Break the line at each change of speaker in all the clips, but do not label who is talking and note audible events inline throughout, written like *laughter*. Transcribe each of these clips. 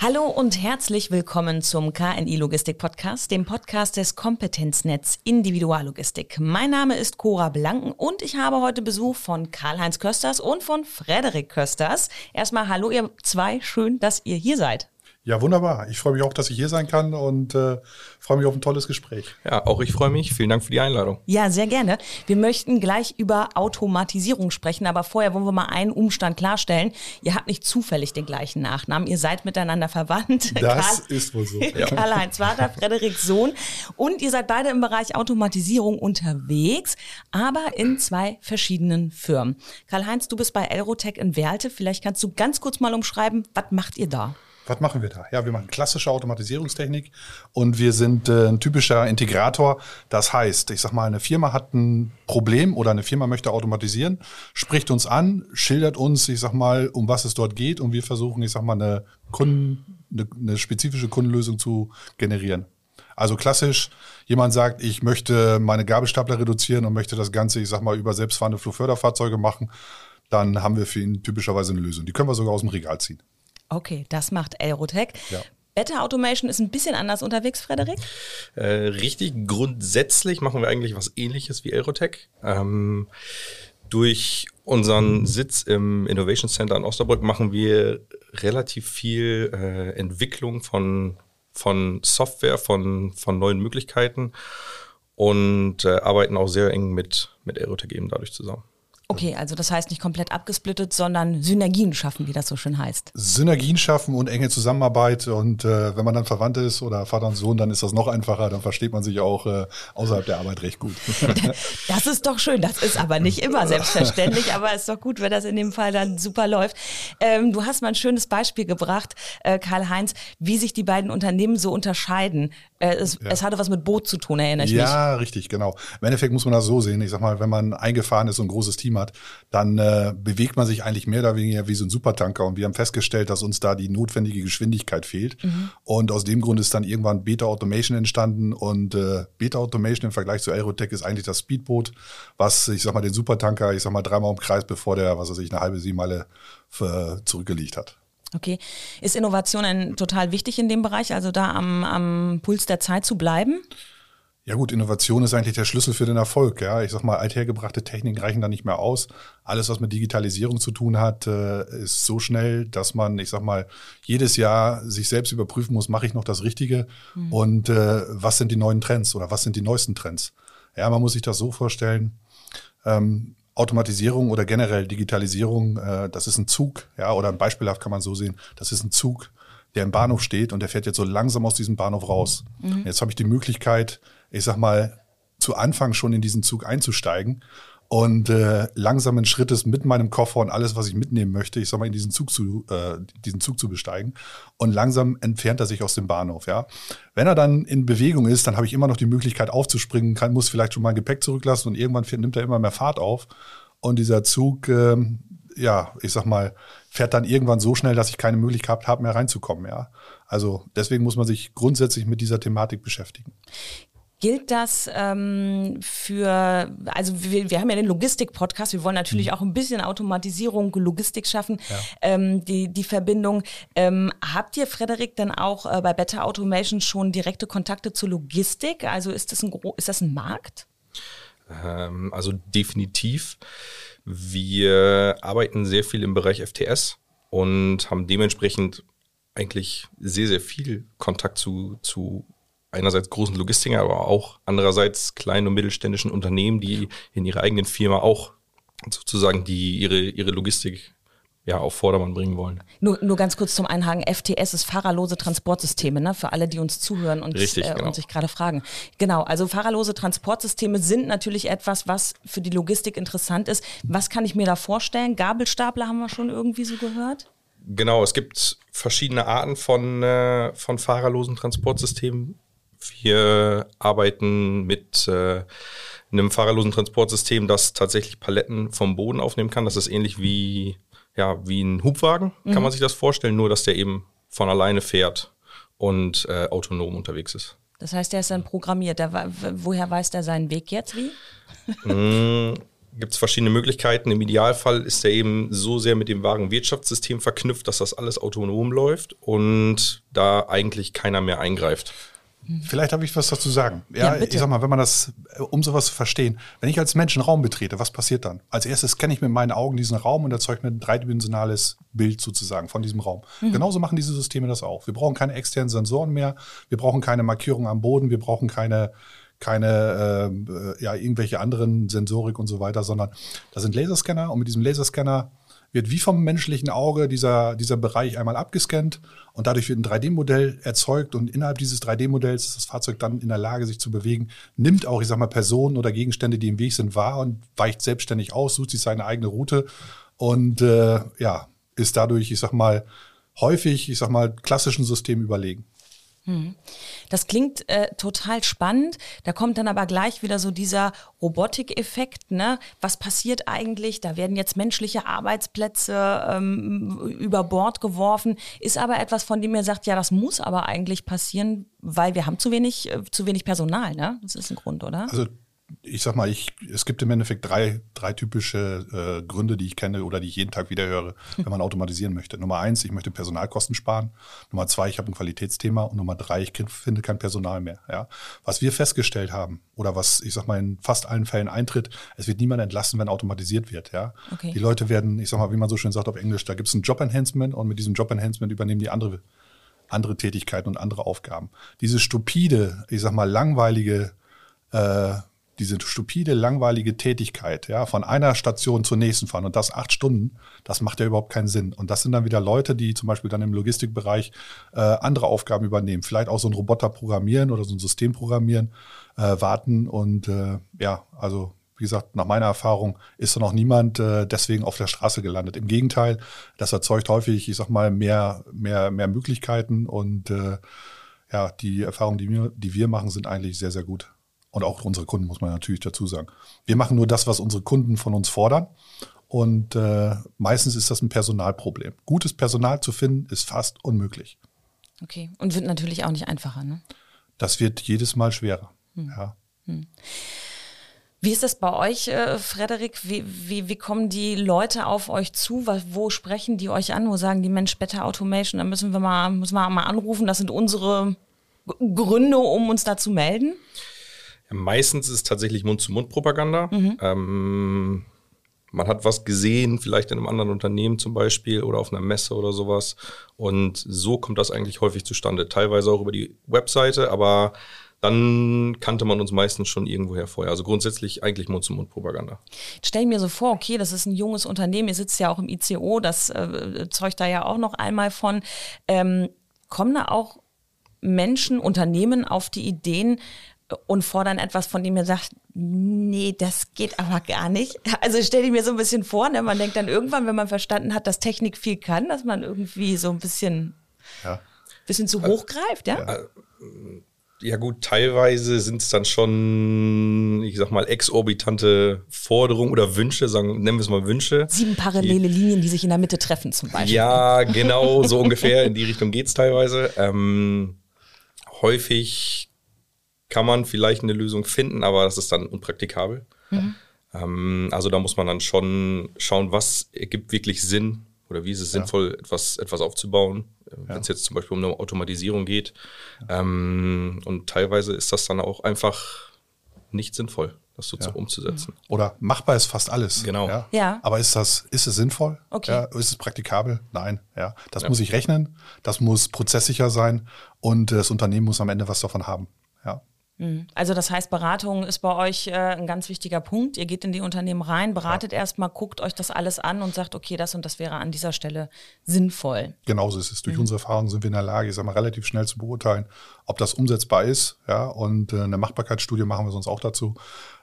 Hallo und herzlich willkommen zum KNI Logistik Podcast, dem Podcast des Kompetenznetz Individuallogistik. Mein Name ist Cora Blanken und ich habe heute Besuch von Karl-Heinz Kösters und von Frederik Kösters. Erstmal hallo ihr zwei, schön, dass ihr hier seid.
Ja, wunderbar. Ich freue mich auch, dass ich hier sein kann und äh, freue mich auf ein tolles Gespräch.
Ja, auch ich freue mich. Vielen Dank für die Einladung.
Ja, sehr gerne. Wir möchten gleich über Automatisierung sprechen, aber vorher wollen wir mal einen Umstand klarstellen. Ihr habt nicht zufällig den gleichen Nachnamen. Ihr seid miteinander verwandt.
Das Karl, ist wohl so. *laughs*
Ja. Karl-Heinz Vater, Frederik Sohn. Und ihr seid beide im Bereich Automatisierung unterwegs, aber in zwei verschiedenen Firmen. Karl-Heinz, du bist bei Elrotech in Werlte. Vielleicht kannst du ganz kurz mal umschreiben, was macht ihr da?
Was machen wir da? Ja, wir machen klassische Automatisierungstechnik und wir sind äh, ein typischer Integrator. Das heißt, ich sag mal, eine Firma hat ein Problem oder eine Firma möchte automatisieren, spricht uns an, schildert uns, ich sag mal, um was es dort geht und wir versuchen, ich sag mal, eine, Kunden, eine, eine spezifische Kundenlösung zu generieren. Also klassisch, jemand sagt, ich möchte meine Gabelstapler reduzieren und möchte das Ganze, ich sag mal, über selbstfahrende Flugförderfahrzeuge machen, dann haben wir für ihn typischerweise eine Lösung. Die können wir sogar aus dem Regal ziehen.
Okay, das macht Aerotech. Ja. Better Automation ist ein bisschen anders unterwegs, Frederik?
Äh, richtig, grundsätzlich machen wir eigentlich was ähnliches wie Aerotech. Ähm, durch unseren Sitz im Innovation Center in Osterbrück machen wir relativ viel äh, Entwicklung von, von Software, von, von neuen Möglichkeiten und äh, arbeiten auch sehr eng mit, mit Aerotech eben dadurch zusammen.
Okay, also das heißt nicht komplett abgesplittet, sondern Synergien schaffen, wie das so schön heißt.
Synergien schaffen und enge Zusammenarbeit. Und äh, wenn man dann verwandt ist oder Vater und Sohn, dann ist das noch einfacher. Dann versteht man sich auch äh, außerhalb der Arbeit recht gut. *laughs*
das ist doch schön. Das ist aber nicht immer selbstverständlich. *laughs* aber es ist doch gut, wenn das in dem Fall dann super läuft. Ähm, du hast mal ein schönes Beispiel gebracht, äh, Karl-Heinz, wie sich die beiden Unternehmen so unterscheiden. Äh, es, ja. es, hatte was mit Boot zu tun, erinnere ich
ja,
mich.
Ja, richtig, genau. Im Endeffekt muss man das so sehen. Ich sag mal, wenn man eingefahren ist und ein großes Team hat, dann äh, bewegt man sich eigentlich mehr oder weniger wie so ein Supertanker. Und wir haben festgestellt, dass uns da die notwendige Geschwindigkeit fehlt. Mhm. Und aus dem Grund ist dann irgendwann Beta Automation entstanden. Und äh, Beta Automation im Vergleich zu Aerotech ist eigentlich das Speedboot, was, ich sag mal, den Supertanker, ich sag mal, dreimal im Kreis, bevor der, was weiß ich, eine halbe Siebenmeile äh, zurückgelegt hat.
Okay. Ist Innovation total wichtig in dem Bereich, also da am, am Puls der Zeit zu bleiben?
Ja gut, Innovation ist eigentlich der Schlüssel für den Erfolg. Ja, ich sag mal, althergebrachte Techniken reichen da nicht mehr aus. Alles, was mit Digitalisierung zu tun hat, äh, ist so schnell, dass man, ich sag mal, jedes Jahr sich selbst überprüfen muss: Mache ich noch das Richtige? Mhm. Und äh, was sind die neuen Trends oder was sind die neuesten Trends? Ja, man muss sich das so vorstellen. Ähm, Automatisierung oder generell Digitalisierung, äh, das ist ein Zug, ja, oder ein beispielhaft kann man so sehen, das ist ein Zug, der im Bahnhof steht und der fährt jetzt so langsam aus diesem Bahnhof raus. Mhm. Jetzt habe ich die Möglichkeit, ich sag mal, zu Anfang schon in diesen Zug einzusteigen und äh, langsamen Schrittes mit meinem Koffer und alles, was ich mitnehmen möchte, ich sag mal, in diesen Zug zu, äh, diesen Zug zu besteigen. Und langsam entfernt er sich aus dem Bahnhof, ja. Wenn er dann in Bewegung ist, dann habe ich immer noch die Möglichkeit aufzuspringen, kann, muss vielleicht schon mein Gepäck zurücklassen und irgendwann nimmt er immer mehr Fahrt auf. Und dieser Zug, äh, ja, ich sag mal, fährt dann irgendwann so schnell, dass ich keine Möglichkeit habe, mehr reinzukommen, ja. Also deswegen muss man sich grundsätzlich mit dieser Thematik beschäftigen.
Gilt das ähm, für, also wir, wir haben ja den Logistik-Podcast, wir wollen natürlich mhm. auch ein bisschen Automatisierung, Logistik schaffen, ja. ähm, die, die Verbindung. Ähm, habt ihr, Frederik, dann auch äh, bei Better Automation schon direkte Kontakte zur Logistik? Also ist das ein, ist das ein Markt?
Ähm, also definitiv. Wir arbeiten sehr viel im Bereich FTS und haben dementsprechend eigentlich sehr, sehr viel Kontakt zu, zu einerseits großen Logistikern, aber auch andererseits kleinen und mittelständischen Unternehmen, die in ihrer eigenen Firma auch sozusagen die ihre, ihre Logistik ja, auf Vordermann bringen wollen.
Nur, nur ganz kurz zum Einhaken, FTS ist fahrerlose Transportsysteme, ne? für alle, die uns zuhören und, Richtig, äh, genau. und sich gerade fragen. Genau, also fahrerlose Transportsysteme sind natürlich etwas, was für die Logistik interessant ist. Was kann ich mir da vorstellen? Gabelstapler haben wir schon irgendwie so gehört?
Genau, es gibt verschiedene Arten von, äh, von fahrerlosen Transportsystemen. Wir arbeiten mit äh, einem fahrerlosen Transportsystem, das tatsächlich Paletten vom Boden aufnehmen kann. Das ist ähnlich wie, ja, wie ein Hubwagen, mhm. kann man sich das vorstellen, nur dass der eben von alleine fährt und äh, autonom unterwegs ist.
Das heißt, der ist dann programmiert. Der, woher weiß der seinen Weg jetzt? Wie? *laughs*
Mm, gibt es verschiedene Möglichkeiten. Im Idealfall ist er eben so sehr mit dem Wagenwirtschaftssystem verknüpft, dass das alles autonom läuft und da eigentlich keiner mehr eingreift.
Vielleicht habe ich was dazu sagen. Ja,
Ja,
ich sag mal, wenn man das, äh, um sowas zu verstehen, wenn ich als Mensch einen Raum betrete, was passiert dann? Als erstes scanne ich mit meinen Augen diesen Raum und erzeuge mir ein dreidimensionales Bild sozusagen von diesem Raum. Genauso machen diese Systeme das auch. Wir brauchen keine externen Sensoren mehr, wir brauchen keine Markierung am Boden, wir brauchen keine, keine ähm, äh, ja, irgendwelche anderen Sensorik und so weiter, sondern das sind Laserscanner und mit diesem Laserscanner wird wie vom menschlichen Auge dieser, dieser Bereich einmal abgescannt und dadurch wird ein 3D-Modell erzeugt und innerhalb dieses 3D-Modells ist das Fahrzeug dann in der Lage, sich zu bewegen, nimmt auch, ich sag mal, Personen oder Gegenstände, die im Weg sind, wahr und weicht selbstständig aus, sucht sich seine eigene Route und äh, ja, ist dadurch, ich sag mal, häufig, ich sag mal, klassischen Systemen überlegen.
Das klingt äh, total spannend. Da kommt dann aber gleich wieder so dieser Robotikeffekt. Ne? Was passiert eigentlich? Da werden jetzt menschliche Arbeitsplätze ähm, über Bord geworfen. Ist aber etwas, von dem ihr sagt, ja, das muss aber eigentlich passieren, weil wir haben zu wenig, äh, zu wenig Personal. Ne? Das ist ein Grund, oder?
Also ich sag mal, ich, es gibt im Endeffekt drei, drei typische äh, Gründe, die ich kenne oder die ich jeden Tag wieder höre, wenn man automatisieren möchte. Nummer eins, ich möchte Personalkosten sparen. Nummer zwei, ich habe ein Qualitätsthema. Und Nummer drei, ich finde kein Personal mehr. Ja. Was wir festgestellt haben oder was, ich sag mal, in fast allen Fällen eintritt, es wird niemand entlassen, wenn automatisiert wird. Ja.
Okay.
Die Leute werden, ich sag mal, wie man so schön sagt auf Englisch, da gibt es ein Job-Enhancement und mit diesem Job-Enhancement übernehmen die andere andere Tätigkeiten und andere Aufgaben. Diese stupide, ich sag mal, langweilige, äh, diese stupide, langweilige Tätigkeit, ja, von einer Station zur nächsten fahren und das acht Stunden, das macht ja überhaupt keinen Sinn. Und das sind dann wieder Leute, die zum Beispiel dann im Logistikbereich äh, andere Aufgaben übernehmen. Vielleicht auch so ein Roboter programmieren oder so ein System programmieren, äh, warten und äh, ja, also wie gesagt, nach meiner Erfahrung ist da noch niemand äh, deswegen auf der Straße gelandet. Im Gegenteil, das erzeugt häufig, ich sag mal, mehr, mehr, mehr Möglichkeiten und äh, ja, die Erfahrungen, die wir, die wir machen, sind eigentlich sehr, sehr gut. Und auch unsere Kunden, muss man natürlich dazu sagen. Wir machen nur das, was unsere Kunden von uns fordern. Und äh, meistens ist das ein Personalproblem. Gutes Personal zu finden, ist fast unmöglich.
Okay. Und wird natürlich auch nicht einfacher. Ne?
Das wird jedes Mal schwerer. Ja.
Wie ist das bei euch, äh, Frederik? Wie, wie, wie kommen die Leute auf euch zu? Was, wo sprechen die euch an? Wo sagen die Mensch, Better Automation, da müssen wir mal, müssen wir mal anrufen. Das sind unsere Gründe, um uns da zu melden.
Meistens ist es tatsächlich Mund-zu-Mund-Propaganda. Ähm, man hat was gesehen, vielleicht in einem anderen Unternehmen zum Beispiel oder auf einer Messe oder sowas. Und so kommt das eigentlich häufig zustande. Teilweise auch über die Webseite, aber dann kannte man uns meistens schon irgendwoher vorher. Also grundsätzlich eigentlich Mund-zu-Mund-Propaganda.
Stell mir so vor, okay, das ist ein junges Unternehmen, ihr sitzt ja auch im ICO, das äh, zeugt da ja auch noch einmal von. Ähm, kommen da auch Menschen, Unternehmen auf die Ideen und fordern etwas, von dem ihr sagt, nee, das geht aber gar nicht. Also stell dir mir so ein bisschen vor, ne? man denkt dann irgendwann, wenn man verstanden hat, dass Technik viel kann, dass man irgendwie so ein bisschen,
Ja.
bisschen zu hoch greift, ja?
Ja gut, teilweise sind es dann schon, ich sag mal, exorbitante Forderungen oder Wünsche, sagen, nennen wir es mal Wünsche.
Sieben parallele Linien, die sich in der Mitte treffen zum Beispiel.
Ja, genau, so *laughs* ungefähr in die Richtung geht's teilweise. Ähm, häufig kann man vielleicht eine Lösung finden, aber das ist dann unpraktikabel. Ähm, also da muss man dann schon schauen, was ergibt wirklich Sinn oder wie ist es sinnvoll, etwas, etwas aufzubauen, äh, wenn es jetzt zum Beispiel um eine Automatisierung geht. Ähm, und teilweise ist das dann auch einfach nicht sinnvoll, das so zu, umzusetzen.
Oder machbar ist fast alles.
Genau.
Ja.
Ja.
Aber ist das, ist es sinnvoll?
Okay.
Ja, ist es praktikabel? Nein. Ja. Das muss ich rechnen. Das muss prozesssicher sein und das Unternehmen muss am Ende was davon haben. Ja.
Also das heißt, Beratung ist bei euch äh, ein ganz wichtiger Punkt. Ihr geht in die Unternehmen rein, beratet erstmal, guckt euch das alles an und sagt, okay, das und das wäre an dieser Stelle sinnvoll.
Genauso ist es. Durch unsere Erfahrung sind wir in der Lage, ich sag mal, relativ schnell zu beurteilen, ob das umsetzbar ist. Ja, und äh, eine Machbarkeitsstudie machen wir sonst auch dazu.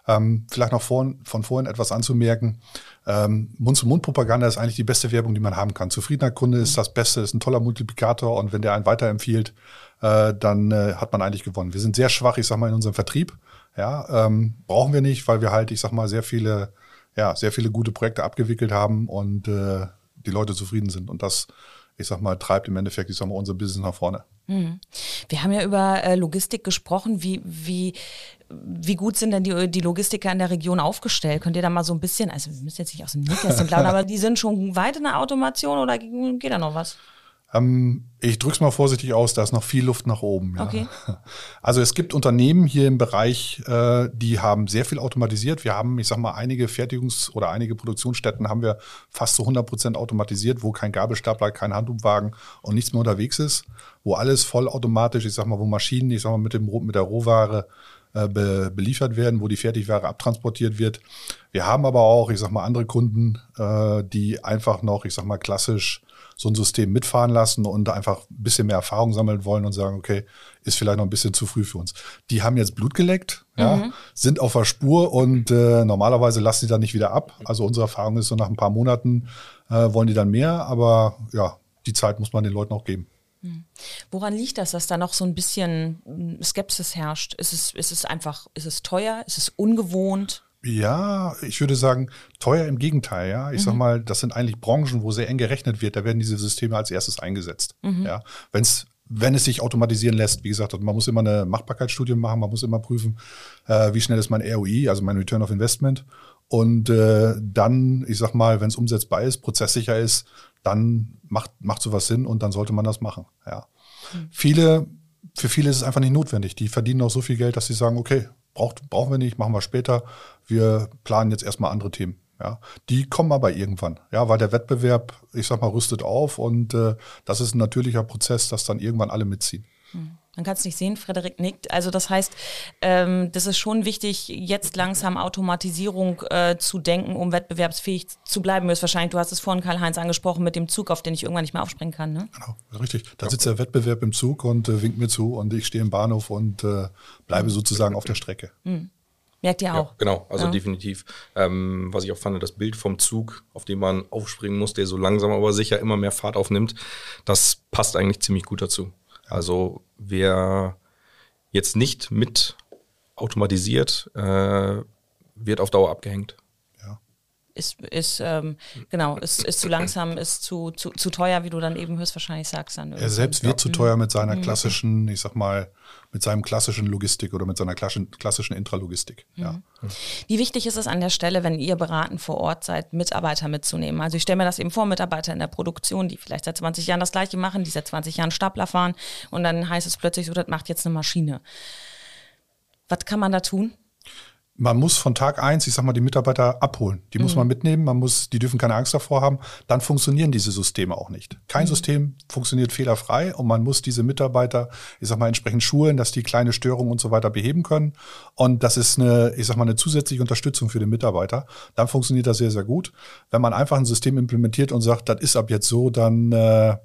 Ähm, vielleicht noch vorhin, von vorhin etwas anzumerken. Ähm, Mund-zu-Mund-Propaganda ist eigentlich die beste Werbung, die man haben kann. Zufriedener Kunde ist das Beste, ist ein toller Multiplikator und wenn der einen weiterempfiehlt, äh, dann äh, hat man eigentlich gewonnen. Wir sind sehr schwach, ich sag mal, in unserem Vertrieb. Ja, ähm, brauchen wir nicht, weil wir halt, ich sag mal, sehr viele, ja, sehr viele gute Projekte abgewickelt haben und äh, die Leute zufrieden sind. Und das, ich sag mal, treibt im Endeffekt, ich sag mal, unser Business nach vorne.
Wir haben ja über äh, Logistik gesprochen. Wie, wie wie gut sind denn die, die Logistiker in der Region aufgestellt? Könnt ihr da mal so ein bisschen, also wir müssen jetzt nicht aus dem Nähkästchen plaudern, *laughs* aber die sind schon weit in der Automation oder geht da noch was?
Ähm, ich drücke es mal vorsichtig aus, da ist noch viel Luft nach oben.
Ja. Okay. *laughs*
Also es gibt Unternehmen hier im Bereich, äh, die haben sehr viel automatisiert. Wir haben, ich sag mal, einige Fertigungs- oder einige Produktionsstätten haben wir fast zu 100 Prozent automatisiert, wo kein Gabelstapler, kein Handumwagen und nichts mehr unterwegs ist, wo alles vollautomatisch, ich sag mal, wo Maschinen, ich sag mal, mit, dem, mit der Rohware äh, be, beliefert werden, wo die Fertigware abtransportiert wird. Wir haben aber auch, ich sag mal, andere Kunden, äh, die einfach noch, ich sag mal, klassisch so ein System mitfahren lassen und einfach ein bisschen mehr Erfahrung sammeln wollen und sagen, okay, ist vielleicht noch ein bisschen zu früh für uns. Die haben jetzt Blut geleckt, mhm. ja, sind auf der Spur und äh, normalerweise lassen die dann nicht wieder ab. Also unsere Erfahrung ist so nach ein paar Monaten äh, wollen die dann mehr, aber ja, die Zeit muss man den Leuten auch geben.
Mhm. Woran liegt das, dass da noch so ein bisschen hm, Skepsis herrscht? Ist es, ist es einfach, ist es teuer? Ist es ungewohnt?
Ja, ich würde sagen, teuer im Gegenteil, ja. Ich mhm. sag mal, das sind eigentlich Branchen, wo sehr eng gerechnet wird, da werden diese Systeme als erstes eingesetzt. Mhm. Ja. Wenn's, wenn es sich automatisieren lässt, wie gesagt, man muss immer eine Machbarkeitsstudie machen, man muss immer prüfen, äh, wie schnell ist mein ROI, also mein Return of Investment. Und äh, dann, ich sag mal, wenn es umsetzbar ist, prozesssicher ist, dann macht, macht sowas Sinn und dann sollte man das machen. Ja. Mhm. Viele, für viele ist es einfach nicht notwendig. Die verdienen auch so viel Geld, dass sie sagen, okay, braucht, brauchen wir nicht, machen wir später. Wir planen jetzt erstmal andere Themen. Ja, die kommen aber irgendwann, ja, weil der Wettbewerb, ich sag mal, rüstet auf und äh, das ist ein natürlicher Prozess, dass dann irgendwann alle mitziehen.
Hm. Man kann es nicht sehen, Frederik nickt. Also das heißt, ähm, das ist schon wichtig, jetzt langsam Automatisierung äh, zu denken, um wettbewerbsfähig zu bleiben. wahrscheinlich, du hast es vorhin Karl-Heinz angesprochen, mit dem Zug, auf den ich irgendwann nicht mehr aufspringen kann. Ne?
Genau, richtig. Da sitzt der Wettbewerb im Zug und äh, winkt mir zu und ich stehe im Bahnhof und äh, bleibe sozusagen auf der Strecke.
Mhm. Merkt ihr auch?
Ja, genau, also ja. definitiv. Ähm, was ich auch fand, das Bild vom Zug, auf dem man aufspringen muss, der so langsam aber sicher immer mehr Fahrt aufnimmt, das passt eigentlich ziemlich gut dazu. Also wer jetzt nicht mit automatisiert, äh, wird auf Dauer abgehängt
ist, ist ähm, genau, ist, ist zu langsam, ist zu, zu, zu teuer, wie du dann eben höchstwahrscheinlich sagst. Dann
er selbst wird zu teuer mit seiner mhm. klassischen, ich sag mal, mit seinem klassischen Logistik oder mit seiner klassischen, klassischen Intralogistik. Mhm. Ja.
Wie wichtig ist es an der Stelle, wenn ihr beraten vor Ort seid, Mitarbeiter mitzunehmen? Also ich stelle mir das eben vor, Mitarbeiter in der Produktion, die vielleicht seit 20 Jahren das gleiche machen, die seit 20 Jahren Stapler fahren und dann heißt es plötzlich so, das macht jetzt eine Maschine. Was kann man da tun?
Man muss von Tag eins, ich sag mal, die Mitarbeiter abholen. Die mhm. muss man mitnehmen, man muss, die dürfen keine Angst davor haben. Dann funktionieren diese Systeme auch nicht. Kein mhm. System funktioniert fehlerfrei und man muss diese Mitarbeiter, ich sag mal, entsprechend schulen, dass die kleine Störungen und so weiter beheben können. Und das ist eine, ich sag mal, eine zusätzliche Unterstützung für den Mitarbeiter. Dann funktioniert das sehr, sehr gut. Wenn man einfach ein System implementiert und sagt, das ist ab jetzt so, dann äh,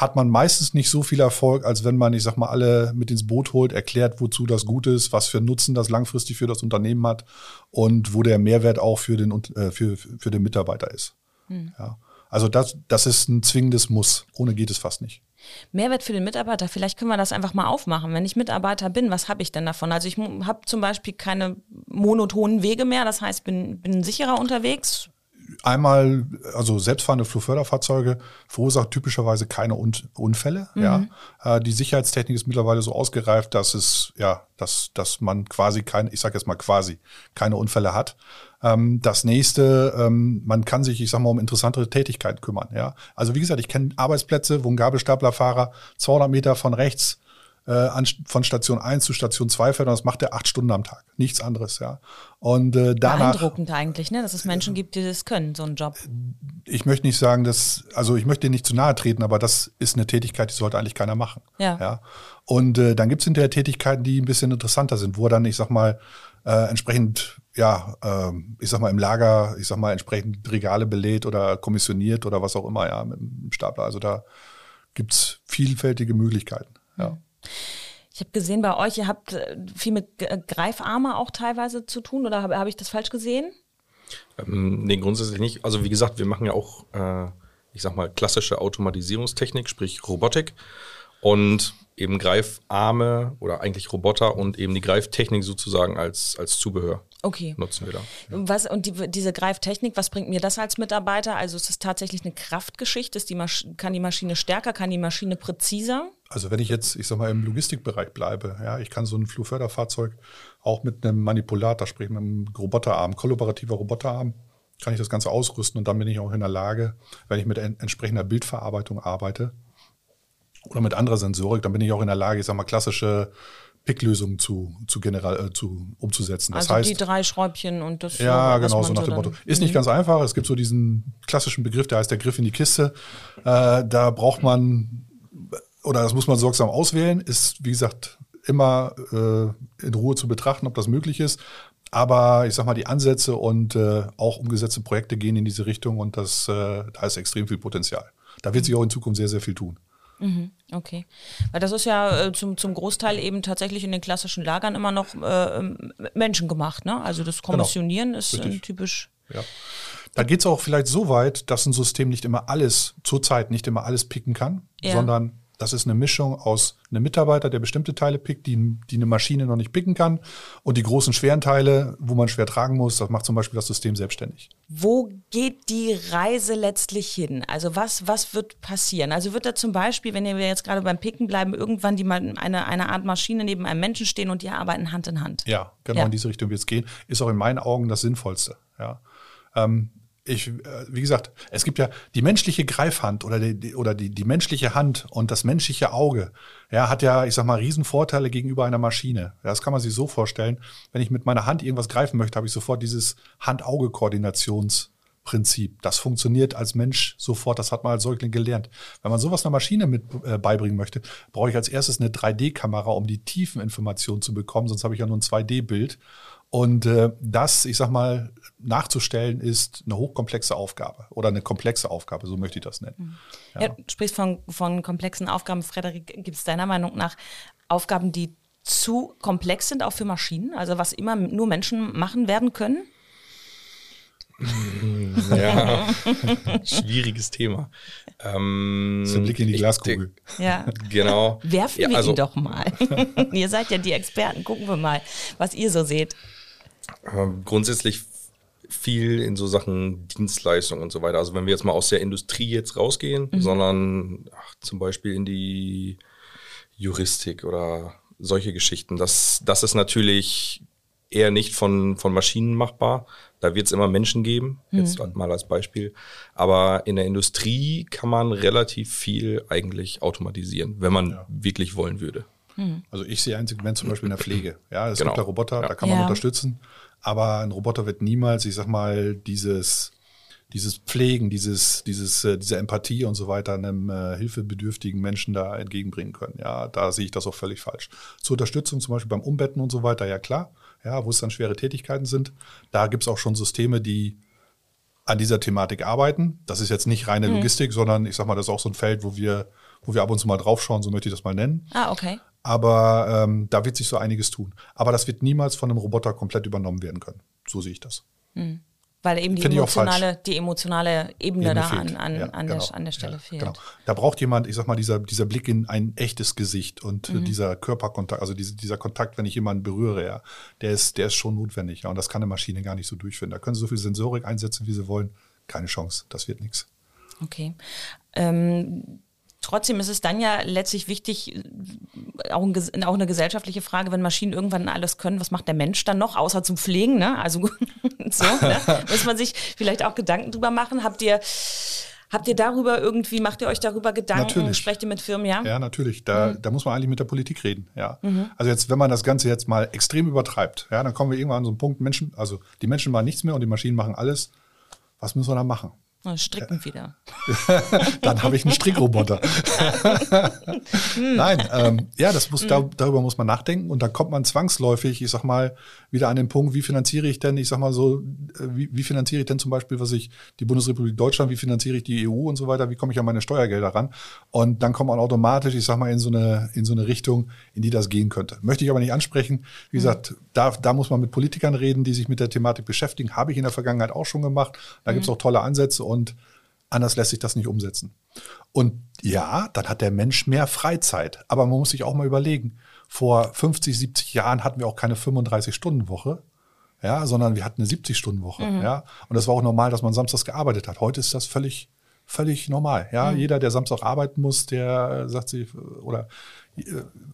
hat man meistens nicht so viel Erfolg, als wenn man, ich sag mal, alle mit ins Boot holt, erklärt, wozu das gut ist, was für Nutzen das langfristig für das Unternehmen hat und wo der Mehrwert auch für den, äh, für, für den Mitarbeiter ist. Hm. Ja. Also das, das ist ein zwingendes Muss. Ohne geht es fast nicht.
Mehrwert für den Mitarbeiter, vielleicht können wir das einfach mal aufmachen. Wenn ich Mitarbeiter bin, was habe ich denn davon? Also ich habe zum Beispiel keine monotonen Wege mehr, das heißt, bin, bin sicherer unterwegs,
einmal, also selbstfahrende Flugförderfahrzeuge verursachen typischerweise keine Unfälle. Mhm. Ja. Äh, die Sicherheitstechnik ist mittlerweile so ausgereift, dass es, ja, dass, dass man quasi keine, ich sage jetzt mal quasi, keine Unfälle hat. Ähm, das nächste, ähm, man kann sich, ich sag mal, um interessantere Tätigkeiten kümmern. Ja. Also wie gesagt, ich kenne Arbeitsplätze, wo ein Gabelstaplerfahrer 200 Meter von rechts von Station 1 zu Station 2 fährt und das macht er acht Stunden am Tag. Nichts anderes, ja. Und äh, danach.
Beeindruckend eigentlich, ne? dass es Menschen gibt, die das können, so einen Job.
Ich möchte nicht sagen, dass, also ich möchte nicht zu nahe treten, aber das ist eine Tätigkeit, die sollte eigentlich keiner machen.
Ja.
ja? Und äh, dann gibt es hinterher Tätigkeiten, die ein bisschen interessanter sind, wo er dann, ich sag mal, äh, entsprechend, ja, äh, ich sag mal, im Lager, ich sag mal, entsprechend Regale belädt oder kommissioniert oder was auch immer, ja, mit dem Stapler. Also da gibt es vielfältige Möglichkeiten. Ja.
Ich habe gesehen bei euch, ihr habt äh, viel mit Greifarme auch teilweise zu tun oder habe hab ich das falsch gesehen?
Ähm, nee, grundsätzlich nicht. Also wie gesagt, wir machen ja auch, äh, ich sag mal, klassische Automatisierungstechnik, sprich Robotik. Und eben Greifarme oder eigentlich Roboter und eben die Greiftechnik sozusagen als, als Zubehör
okay.
nutzen wir da.
Was, und die, diese Greiftechnik, was bringt mir das als Mitarbeiter? Also ist es tatsächlich eine Kraftgeschichte? Ist die Masch kann die Maschine stärker, kann die Maschine präziser?
Also wenn ich jetzt, ich sag mal, im Logistikbereich bleibe, ja, ich kann so ein Flugförderfahrzeug auch mit einem Manipulator, sprich mit einem Roboterarm, kollaborativer Roboterarm, kann ich das Ganze ausrüsten und dann bin ich auch in der Lage, wenn ich mit entsprechender Bildverarbeitung arbeite oder mit anderer Sensorik, dann bin ich auch in der Lage, ich sag mal, klassische Picklösungen zu, zu, general, äh, zu umzusetzen.
Das also heißt, die drei Schräubchen und das.
Ja, genau, so nach dem Motto. Ist nicht mhm. ganz einfach. Es gibt so diesen klassischen Begriff, der heißt der Griff in die Kiste. Äh, da braucht man, oder das muss man sorgsam auswählen, ist, wie gesagt, immer äh, in Ruhe zu betrachten, ob das möglich ist. Aber ich sag mal, die Ansätze und äh, auch umgesetzte Projekte gehen in diese Richtung und das, äh, da ist extrem viel Potenzial. Da wird sich auch in Zukunft sehr, sehr viel tun.
Mhm, okay. Weil das ist ja äh, zum, zum Großteil eben tatsächlich in den klassischen Lagern immer noch äh, Menschen gemacht, ne? Also das genau. Kommissionieren genau. ist äh, typisch.
Ja. Da geht es auch vielleicht so weit, dass ein System nicht immer alles, zurzeit nicht immer alles picken kann, ja. sondern das ist eine Mischung aus einem Mitarbeiter, der bestimmte Teile pickt, die, die eine Maschine noch nicht picken kann. Und die großen schweren Teile, wo man schwer tragen muss, das macht zum Beispiel das System selbstständig.
Wo geht die Reise letztlich hin? Also was, was wird passieren? Also wird da zum Beispiel, wenn wir jetzt gerade beim Picken bleiben, irgendwann die mal eine, eine Art Maschine neben einem Menschen stehen und die arbeiten Hand in Hand?
Ja, genau ja. in diese Richtung wird es gehen. Ist auch in meinen Augen das Sinnvollste. Ja. Ähm, ich, äh, wie gesagt, es gibt ja die menschliche Greifhand oder die, oder die, die menschliche Hand und das menschliche Auge, ja, hat ja, ich sag mal, Riesenvorteile gegenüber einer Maschine. Das kann man sich so vorstellen. Wenn ich mit meiner Hand irgendwas greifen möchte, habe ich sofort dieses Hand-Auge-Koordinationsprinzip. Das funktioniert als Mensch sofort. Das hat man als Säugling gelernt. Wenn man sowas einer Maschine mit äh, beibringen möchte, brauche ich als erstes eine 3D-Kamera, um die Tiefeninformation zu bekommen. Sonst habe ich ja nur ein 2D-Bild. Und äh, das, ich sag mal, nachzustellen, ist eine hochkomplexe Aufgabe oder eine komplexe Aufgabe, so möchte ich das nennen. Mhm.
Ja. ja du sprichst von, von komplexen Aufgaben. Frederik, gibt es deiner Meinung nach Aufgaben, die zu komplex sind, auch für Maschinen? Also was immer nur Menschen machen werden können? *laughs*
Ja, schwieriges Thema. Ähm,
das ist ein Blick in die Glaskugel.
Ja. *laughs*
Genau.
Werfen wir also, ihn doch mal. *laughs* ihr seid ja die Experten. Gucken wir mal, was ihr so seht.
Ähm, grundsätzlich viel in so Sachen Dienstleistung und so weiter. Also wenn wir jetzt mal aus der Industrie jetzt rausgehen, mhm. sondern ach, zum Beispiel in die Juristik oder solche Geschichten. Das, das ist natürlich eher nicht von, von Maschinen machbar. Da wird es immer Menschen geben, mhm. jetzt mal als Beispiel. Aber in der Industrie kann man relativ viel eigentlich automatisieren, wenn man ja. wirklich wollen würde.
Mhm. Also ich sehe ein Segment zum Beispiel in der Pflege. *clears throat* Ja, es genau. gibt da Roboter, ja. da kann man ja. unterstützen. Aber ein Roboter wird niemals, ich sag mal, dieses, dieses Pflegen, dieses, dieses, äh, diese Empathie und so weiter einem äh, hilfebedürftigen Menschen da entgegenbringen können. Ja, da sehe ich das auch völlig falsch. Zur Unterstützung zum Beispiel beim Umbetten und so weiter, ja klar, ja, wo es dann schwere Tätigkeiten sind. Da gibt es auch schon Systeme, die an dieser Thematik arbeiten. Das ist jetzt nicht reine mhm. Logistik, sondern ich sag mal, das ist auch so ein Feld, wo wir, wo wir ab und zu mal draufschauen, so möchte ich das mal nennen.
Ah, okay.
Aber ähm, da wird sich so einiges tun. Aber das wird niemals von einem Roboter komplett übernommen werden können. So sehe ich das.
Mhm. Weil eben die emotionale, die emotionale Ebene, Ebene da an, an, ja, an, genau. der, an der Stelle ja, fehlt. Genau.
Da braucht jemand, ich sag mal, dieser, dieser Blick in ein echtes Gesicht und mhm. dieser Körperkontakt, also diese, dieser Kontakt, wenn ich jemanden berühre, ja, der ist, der ist schon notwendig. Ja, und das kann eine Maschine gar nicht so durchführen. Da können sie so viel Sensorik einsetzen, wie sie wollen. Keine Chance. Das wird nichts.
Okay. Ähm, Trotzdem ist es dann ja letztlich wichtig, auch, ein, auch, eine gesellschaftliche Frage, wenn Maschinen irgendwann alles können, was macht der Mensch dann noch, außer zum Pflegen? Ne? Also *laughs* so, ne? muss man sich vielleicht auch Gedanken drüber machen. Habt ihr Habt ihr darüber irgendwie, macht ihr euch darüber Gedanken?
Natürlich.
Sprecht ihr mit Firmen, ja?
Ja, natürlich. Da, mhm. da muss man eigentlich mit der Politik reden, ja. Mhm. Also jetzt, wenn man das Ganze jetzt mal extrem übertreibt, ja, dann kommen wir irgendwann an so einen Punkt, Menschen, also die Menschen machen nichts mehr und die Maschinen machen alles. Was müssen wir da machen?
Stricken wieder. *laughs*
Dann habe ich einen Strickroboter. Nein, ähm, ja, das muss, da, darüber muss man nachdenken und dann kommt man zwangsläufig, ich sag mal, wieder an den Punkt, wie finanziere ich denn, ich sag mal so, äh, wie, wie finanziere ich denn zum Beispiel, was ich, die Bundesrepublik Deutschland, wie finanziere ich die EU und so weiter, wie komme ich an meine Steuergelder ran? Und dann kommt man automatisch, ich sag mal, in so eine, in so eine Richtung, in die das gehen könnte. Möchte ich aber nicht ansprechen. Wie mhm. gesagt, da, da muss man mit Politikern reden, die sich mit der Thematik beschäftigen. Habe ich in der Vergangenheit auch schon gemacht. Da gibt es auch tolle Ansätze und Anders lässt sich das nicht umsetzen. Und ja, dann hat der Mensch mehr Freizeit. Aber man muss sich auch mal überlegen, vor 50, 70 Jahren hatten wir auch keine 35-Stunden-Woche, ja, sondern wir hatten eine 70-Stunden-Woche, mhm. ja. Und das war auch normal, dass man samstags gearbeitet hat. Heute ist das völlig, völlig normal, ja. Mhm. Jeder, der Samstag arbeiten muss, der sagt sich, oder,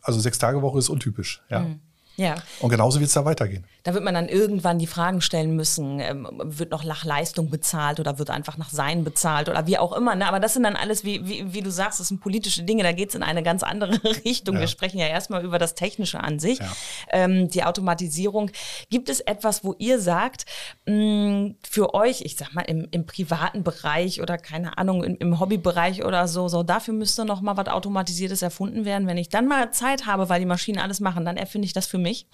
also sechs Tage Woche ist untypisch, ja. Mhm.
Ja.
Und genauso wird es da weitergehen.
Da wird man dann irgendwann die Fragen stellen müssen, ähm, wird noch nach Leistung bezahlt oder wird einfach nach Sein bezahlt oder wie auch immer. Ne? Aber das sind dann alles, wie, wie, wie du sagst, das sind politische Dinge, da geht es in eine ganz andere *laughs* Richtung. Ja. Wir sprechen ja erstmal über das Technische an sich, ja. ähm, die Automatisierung. Gibt es etwas, wo ihr sagt, mh, mm, für euch, ich sag mal, im, im privaten Bereich oder keine Ahnung, im, im Hobbybereich oder so, so, dafür müsste noch mal was Automatisiertes erfunden werden. Wenn ich dann mal Zeit habe, weil die Maschinen alles machen, dann erfinde ich das für mich mich?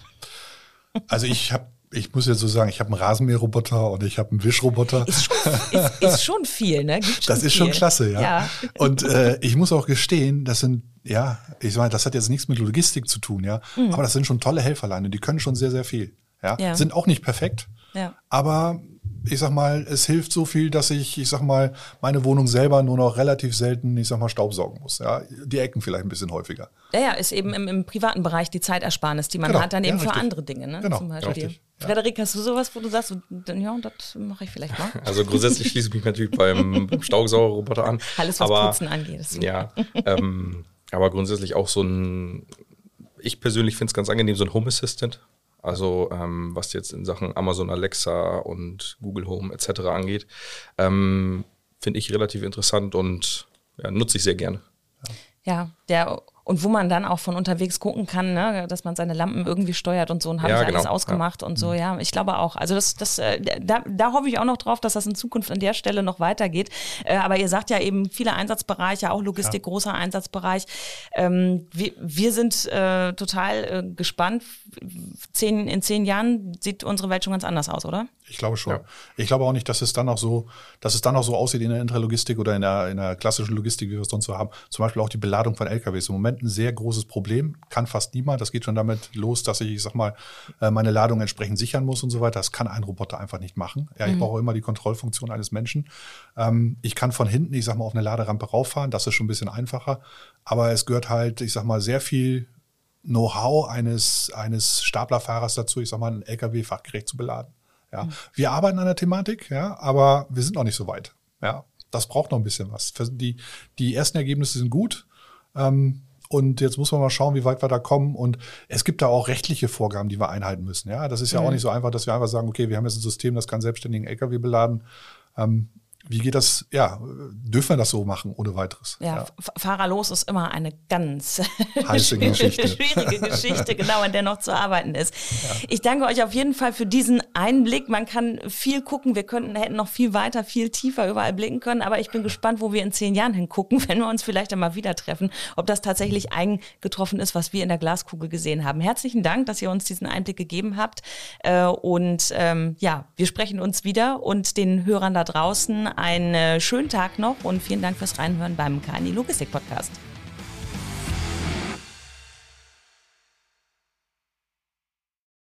Also ich habe ich muss jetzt so sagen, ich habe einen Rasenmäherroboter und ich habe einen Wischroboter.
Ist schon, ist, ist schon viel, ne? Schon
das ist
viel.
schon klasse, ja. ja. Und äh, ich muss auch gestehen, das sind, ja, ich meine, das hat jetzt nichts mit Logistik zu tun, ja. Mhm. Aber das sind schon tolle Helferleine, die können schon sehr, sehr viel. Ja. ja. Sind auch nicht perfekt. Ja. Aber ich sag mal, es hilft so viel, dass ich, ich sag mal, meine Wohnung selber nur noch relativ selten, ich sag mal, Staubsaugen muss. Ja, die Ecken vielleicht ein bisschen häufiger.
Ja, ja, ist eben im, im privaten Bereich die Zeitersparnis, die man genau. hat dann eben ja, für andere Dinge, ne?
Genau.
Zum Beispiel. Ja, Frederik, hast du sowas, wo du sagst, ja, das mache ich vielleicht mal?
Also grundsätzlich schließe ich mich natürlich beim, beim Staubsaugerroboter an.
Alles, was aber, Putzen angeht.
Ja, ähm, aber grundsätzlich auch so ein, ich persönlich finde es ganz angenehm, so ein Home Assistant. Also ähm, was jetzt in Sachen Amazon Alexa und Google Home etc. angeht, ähm, finde ich relativ interessant und ja, nutze ich sehr gerne.
Ja, der und wo man dann auch von unterwegs gucken kann, ne, dass man seine Lampen irgendwie steuert und so und habe ja, ich genau. alles ausgemacht ja. und so. Mhm. Ja, ich glaube auch. Also das, das, äh, da, da hoffe ich auch noch drauf, dass das in Zukunft an der Stelle noch weitergeht. Äh, aber ihr sagt ja eben viele Einsatzbereiche, auch Logistik, ja. großer Einsatzbereich. Ähm, wir, wir sind äh, total äh, gespannt. Zehn, in zehn Jahren sieht unsere Welt schon ganz anders aus, oder?
Ich glaube schon. Ja. Ich glaube auch nicht, dass es dann auch so, dass es dann auch so aussieht in der Intralogistik oder in der, in der klassischen Logistik, wie wir es sonst so haben. Zum Beispiel auch die Beladung von LKWs. Im Moment ein sehr großes Problem. Kann fast niemand. Das geht schon damit los, dass ich, ich sag mal, äh, meine Ladung entsprechend sichern muss und so weiter. Das kann ein Roboter einfach nicht machen. Ja, ich mhm. brauche immer die Kontrollfunktion eines Menschen. Ähm, ich kann von hinten, ich sag mal, auf eine Laderampe rauffahren. Das ist schon ein bisschen einfacher. Aber es gehört halt, ich sag mal, sehr viel Know-how eines, eines Staplerfahrers dazu, ich sag mal, einen LKW fachgerecht zu beladen. Ja, mhm. wir arbeiten an der Thematik, ja, aber wir sind noch nicht so weit. Ja, das braucht noch ein bisschen was. Die, die ersten Ergebnisse sind gut. Ähm, und jetzt muss man mal schauen, wie weit wir da kommen. Und es gibt da auch rechtliche Vorgaben, die wir einhalten müssen. Ja, das ist ja mhm. auch nicht so einfach, dass wir einfach sagen, okay, wir haben jetzt ein System, das kann selbstständigen LKW beladen. Ähm, wie geht das, ja, dürfen wir das so machen ohne weiteres?
Ja, ja. Fahrerlos ist immer eine ganz *laughs*
Heiße Geschichte.
schwierige Geschichte, genau, an der noch zu arbeiten ist. Ja. Ich danke euch auf jeden Fall für diesen Einblick. Man kann viel gucken. Wir könnten, hätten noch viel weiter, viel tiefer überall blicken können. Aber ich bin gespannt, wo wir in zehn Jahren hingucken, wenn wir uns vielleicht einmal wieder treffen, ob das tatsächlich eingetroffen ist, was wir in der Glaskugel gesehen haben. Herzlichen Dank, dass ihr uns diesen Einblick gegeben habt. Äh, und ähm, ja, wir sprechen uns wieder und den Hörern da draußen einen schönen Tag noch und vielen Dank fürs Reinhören beim KNI Logistik Podcast.